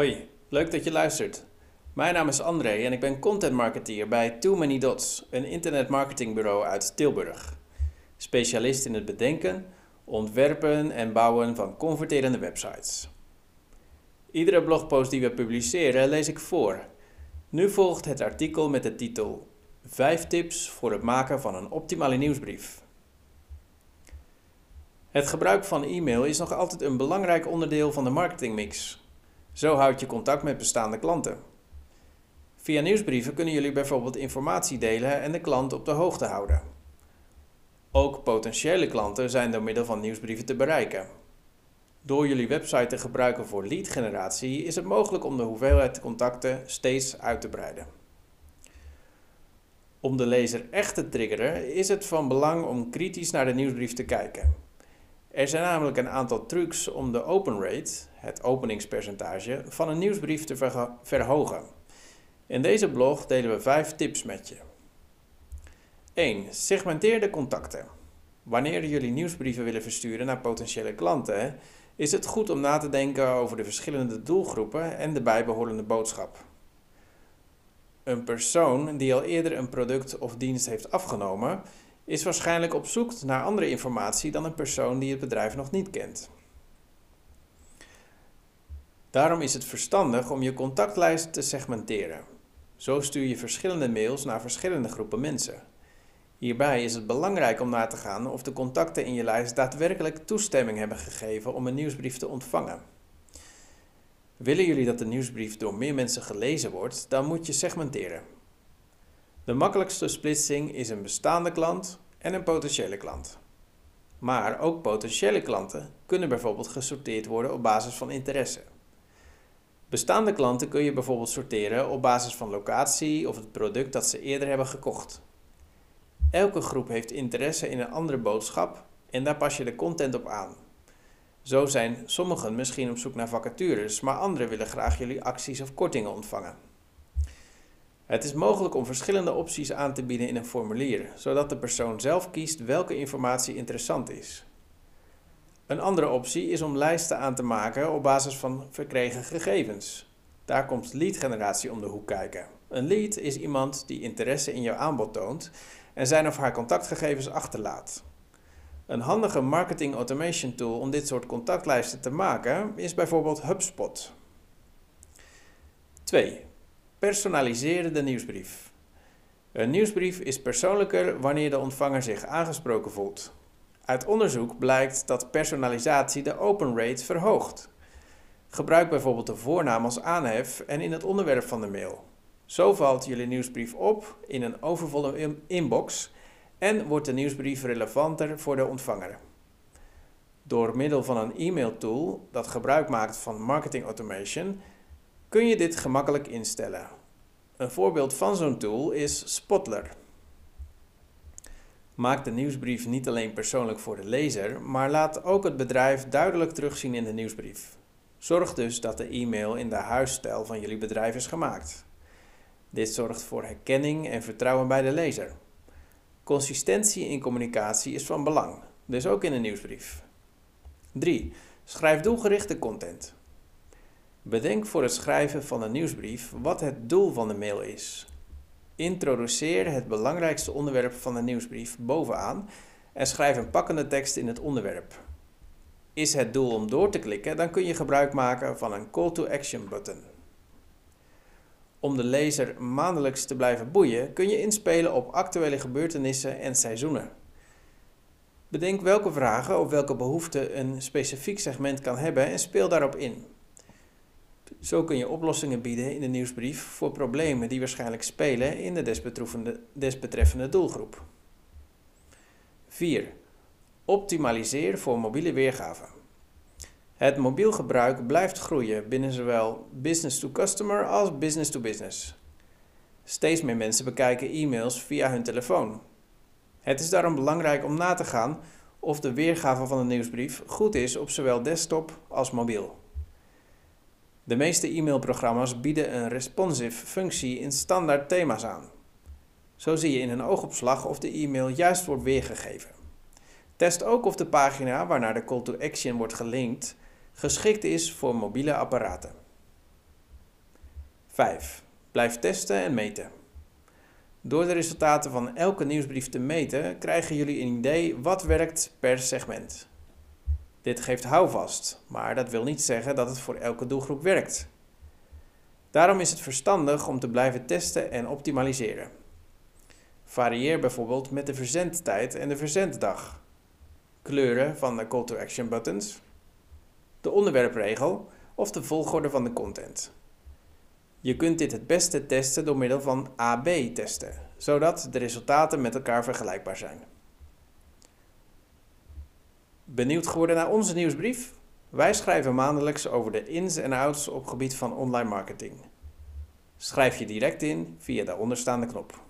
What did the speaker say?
Hoi, leuk dat je luistert. Mijn naam is André en ik ben content marketeer bij Too Many Dots, een internetmarketingbureau uit Tilburg. Specialist in het bedenken, ontwerpen en bouwen van converterende websites. Iedere blogpost die we publiceren lees ik voor. Nu volgt het artikel met de titel 5 tips voor het maken van een optimale nieuwsbrief. Het gebruik van e-mail is nog altijd een belangrijk onderdeel van de marketingmix. Zo houd je contact met bestaande klanten. Via nieuwsbrieven kunnen jullie bijvoorbeeld informatie delen en de klant op de hoogte houden. Ook potentiële klanten zijn door middel van nieuwsbrieven te bereiken. Door jullie website te gebruiken voor lead-generatie is het mogelijk om de hoeveelheid contacten steeds uit te breiden. Om de lezer echt te triggeren is het van belang om kritisch naar de nieuwsbrief te kijken. Er zijn namelijk een aantal trucs om de open rate, het openingspercentage, van een nieuwsbrief te verhogen. In deze blog delen we 5 tips met je. 1. Segmenteer de contacten. Wanneer jullie nieuwsbrieven willen versturen naar potentiële klanten, is het goed om na te denken over de verschillende doelgroepen en de bijbehorende boodschap. Een persoon die al eerder een product of dienst heeft afgenomen, is waarschijnlijk op zoek naar andere informatie dan een persoon die het bedrijf nog niet kent. Daarom is het verstandig om je contactlijst te segmenteren. Zo stuur je verschillende mails naar verschillende groepen mensen. Hierbij is het belangrijk om na te gaan of de contacten in je lijst daadwerkelijk toestemming hebben gegeven om een nieuwsbrief te ontvangen. Willen jullie dat de nieuwsbrief door meer mensen gelezen wordt, dan moet je segmenteren. De makkelijkste splitsing is een bestaande klant en een potentiële klant. Maar ook potentiële klanten kunnen bijvoorbeeld gesorteerd worden op basis van interesse. Bestaande klanten kun je bijvoorbeeld sorteren op basis van locatie of het product dat ze eerder hebben gekocht. Elke groep heeft interesse in een andere boodschap en daar pas je de content op aan. Zo zijn sommigen misschien op zoek naar vacatures, maar anderen willen graag jullie acties of kortingen ontvangen. Het is mogelijk om verschillende opties aan te bieden in een formulier, zodat de persoon zelf kiest welke informatie interessant is. Een andere optie is om lijsten aan te maken op basis van verkregen gegevens. Daar komt lead-generatie om de hoek kijken. Een lead is iemand die interesse in jouw aanbod toont en zijn of haar contactgegevens achterlaat. Een handige marketing automation tool om dit soort contactlijsten te maken is bijvoorbeeld HubSpot. 2. Personaliseer de nieuwsbrief. Een nieuwsbrief is persoonlijker wanneer de ontvanger zich aangesproken voelt. Uit onderzoek blijkt dat personalisatie de open rate verhoogt. Gebruik bijvoorbeeld de voornaam als aanhef en in het onderwerp van de mail. Zo valt jullie nieuwsbrief op in een overvolle inbox en wordt de nieuwsbrief relevanter voor de ontvanger. Door middel van een e-mail tool dat gebruik maakt van marketing automation kun je dit gemakkelijk instellen. Een voorbeeld van zo'n tool is Spotler. Maak de nieuwsbrief niet alleen persoonlijk voor de lezer, maar laat ook het bedrijf duidelijk terugzien in de nieuwsbrief. Zorg dus dat de e-mail in de huisstijl van jullie bedrijf is gemaakt. Dit zorgt voor herkenning en vertrouwen bij de lezer. Consistentie in communicatie is van belang, dus ook in een nieuwsbrief. 3. Schrijf doelgerichte content. Bedenk voor het schrijven van een nieuwsbrief wat het doel van de mail is. Introduceer het belangrijkste onderwerp van de nieuwsbrief bovenaan en schrijf een pakkende tekst in het onderwerp. Is het doel om door te klikken, dan kun je gebruik maken van een call to action button. Om de lezer maandelijks te blijven boeien, kun je inspelen op actuele gebeurtenissen en seizoenen. Bedenk welke vragen of welke behoeften een specifiek segment kan hebben en speel daarop in. Zo kun je oplossingen bieden in de nieuwsbrief voor problemen die waarschijnlijk spelen in de desbetreffende doelgroep. 4. Optimaliseer voor mobiele weergave. Het mobiel gebruik blijft groeien binnen zowel business to customer als business to business. Steeds meer mensen bekijken e-mails via hun telefoon. Het is daarom belangrijk om na te gaan of de weergave van de nieuwsbrief goed is op zowel desktop als mobiel. De meeste e-mailprogramma's bieden een responsive functie in standaard thema's aan. Zo zie je in een oogopslag of de e-mail juist wordt weergegeven. Test ook of de pagina waarnaar de call to action wordt gelinkt geschikt is voor mobiele apparaten. 5. Blijf testen en meten. Door de resultaten van elke nieuwsbrief te meten, krijgen jullie een idee wat werkt per segment. Dit geeft houvast, maar dat wil niet zeggen dat het voor elke doelgroep werkt. Daarom is het verstandig om te blijven testen en optimaliseren. Varieer bijvoorbeeld met de verzendtijd en de verzenddag, kleuren van de call to action buttons, de onderwerpregel of de volgorde van de content. Je kunt dit het beste testen door middel van AB-testen, zodat de resultaten met elkaar vergelijkbaar zijn. Benieuwd geworden naar onze nieuwsbrief? Wij schrijven maandelijks over de ins en outs op gebied van online marketing. Schrijf je direct in via de onderstaande knop.